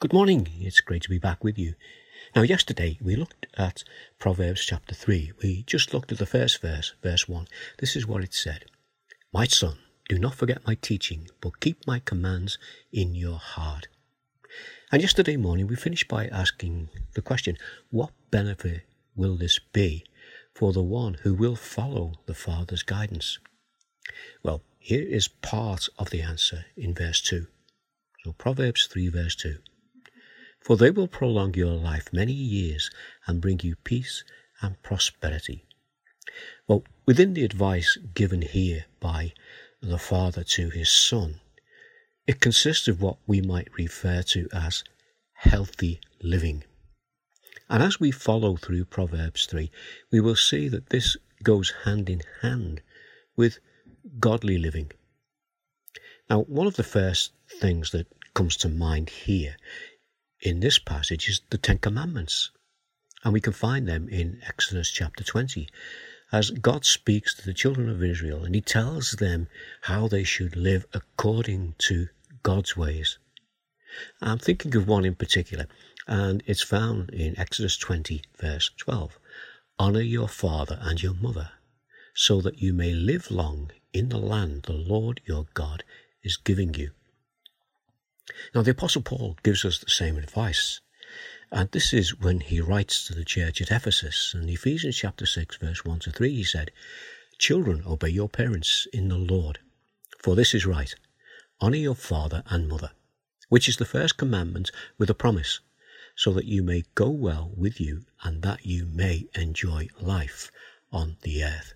Good morning. It's great to be back with you. Now, yesterday we looked at Proverbs chapter 3. We just looked at the first verse, verse 1. This is what it said My son, do not forget my teaching, but keep my commands in your heart. And yesterday morning we finished by asking the question what benefit will this be for the one who will follow the Father's guidance? Well, here is part of the answer in verse 2. So, Proverbs 3, verse 2 for they will prolong your life many years and bring you peace and prosperity. Well, within the advice given here by the Father to his Son, it consists of what we might refer to as healthy living. And as we follow through Proverbs 3, we will see that this goes hand in hand with godly living. Now, one of the first things that comes to mind here in this passage is the Ten Commandments. And we can find them in Exodus chapter 20 as God speaks to the children of Israel and he tells them how they should live according to God's ways. I'm thinking of one in particular, and it's found in Exodus 20, verse 12. Honor your father and your mother, so that you may live long in the land the Lord your God is giving you. Now, the Apostle Paul gives us the same advice. And this is when he writes to the church at Ephesus. In Ephesians chapter 6, verse 1 to 3, he said, Children, obey your parents in the Lord, for this is right. Honour your father and mother, which is the first commandment with a promise, so that you may go well with you and that you may enjoy life on the earth.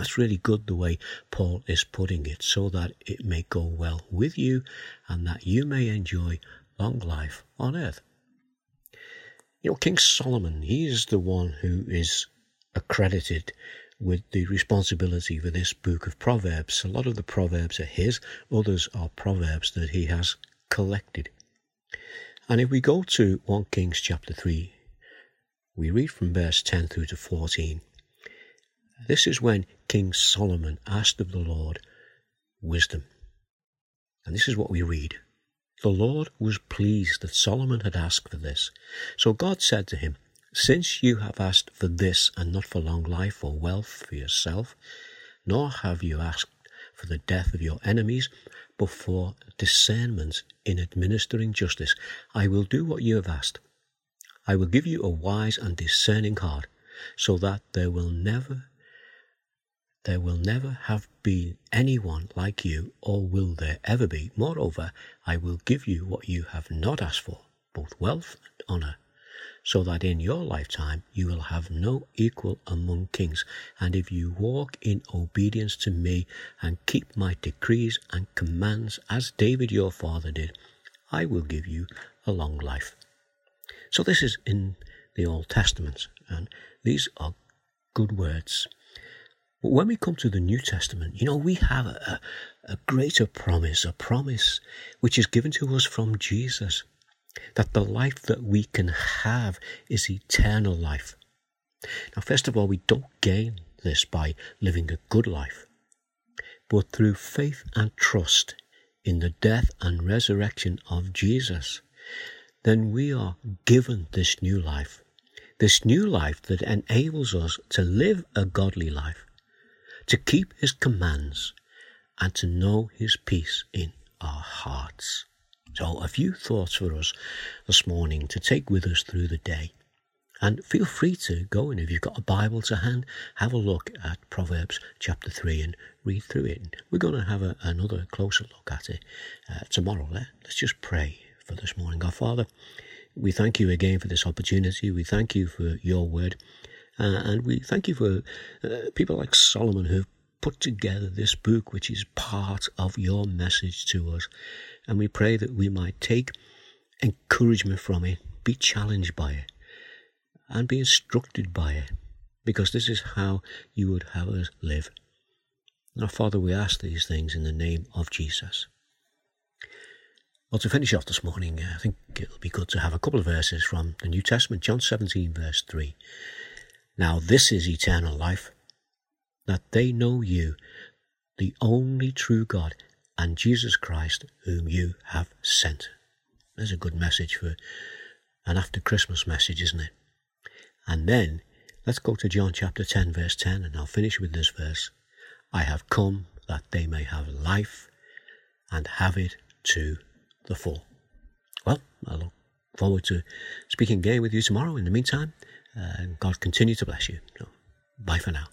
That's really good the way Paul is putting it, so that it may go well with you and that you may enjoy long life on earth. You know, King Solomon, he is the one who is accredited with the responsibility for this book of Proverbs. A lot of the Proverbs are his, others are Proverbs that he has collected. And if we go to 1 Kings chapter 3, we read from verse 10 through to 14. This is when King Solomon asked of the Lord wisdom. And this is what we read. The Lord was pleased that Solomon had asked for this. So God said to him, Since you have asked for this and not for long life or wealth for yourself, nor have you asked for the death of your enemies, but for discernment in administering justice, I will do what you have asked. I will give you a wise and discerning heart, so that there will never there will never have been anyone like you, or will there ever be. Moreover, I will give you what you have not asked for, both wealth and honour, so that in your lifetime you will have no equal among kings. And if you walk in obedience to me and keep my decrees and commands as David your father did, I will give you a long life. So this is in the Old Testament, and these are good words. But when we come to the New Testament, you know, we have a, a greater promise, a promise which is given to us from Jesus, that the life that we can have is eternal life. Now, first of all, we don't gain this by living a good life, but through faith and trust in the death and resurrection of Jesus, then we are given this new life, this new life that enables us to live a godly life to keep his commands, and to know his peace in our hearts. So, a few thoughts for us this morning to take with us through the day. And feel free to go and if you've got a Bible to hand, have a look at Proverbs chapter 3 and read through it. We're going to have a, another closer look at it uh, tomorrow. Let's just pray for this morning. Our Father, we thank you again for this opportunity. We thank you for your word. Uh, and we thank you for uh, people like Solomon who've put together this book, which is part of your message to us. And we pray that we might take encouragement from it, be challenged by it, and be instructed by it, because this is how you would have us live. Now, Father, we ask these things in the name of Jesus. Well, to finish off this morning, I think it'll be good to have a couple of verses from the New Testament, John 17, verse 3. Now this is eternal life, that they know you, the only true God, and Jesus Christ, whom you have sent. There's a good message for an after Christmas message, isn't it? And then let's go to John chapter 10, verse 10, and I'll finish with this verse. I have come that they may have life and have it to the full. Well, I look forward to speaking again with you tomorrow. In the meantime, uh, God continue to bless you. Bye for now.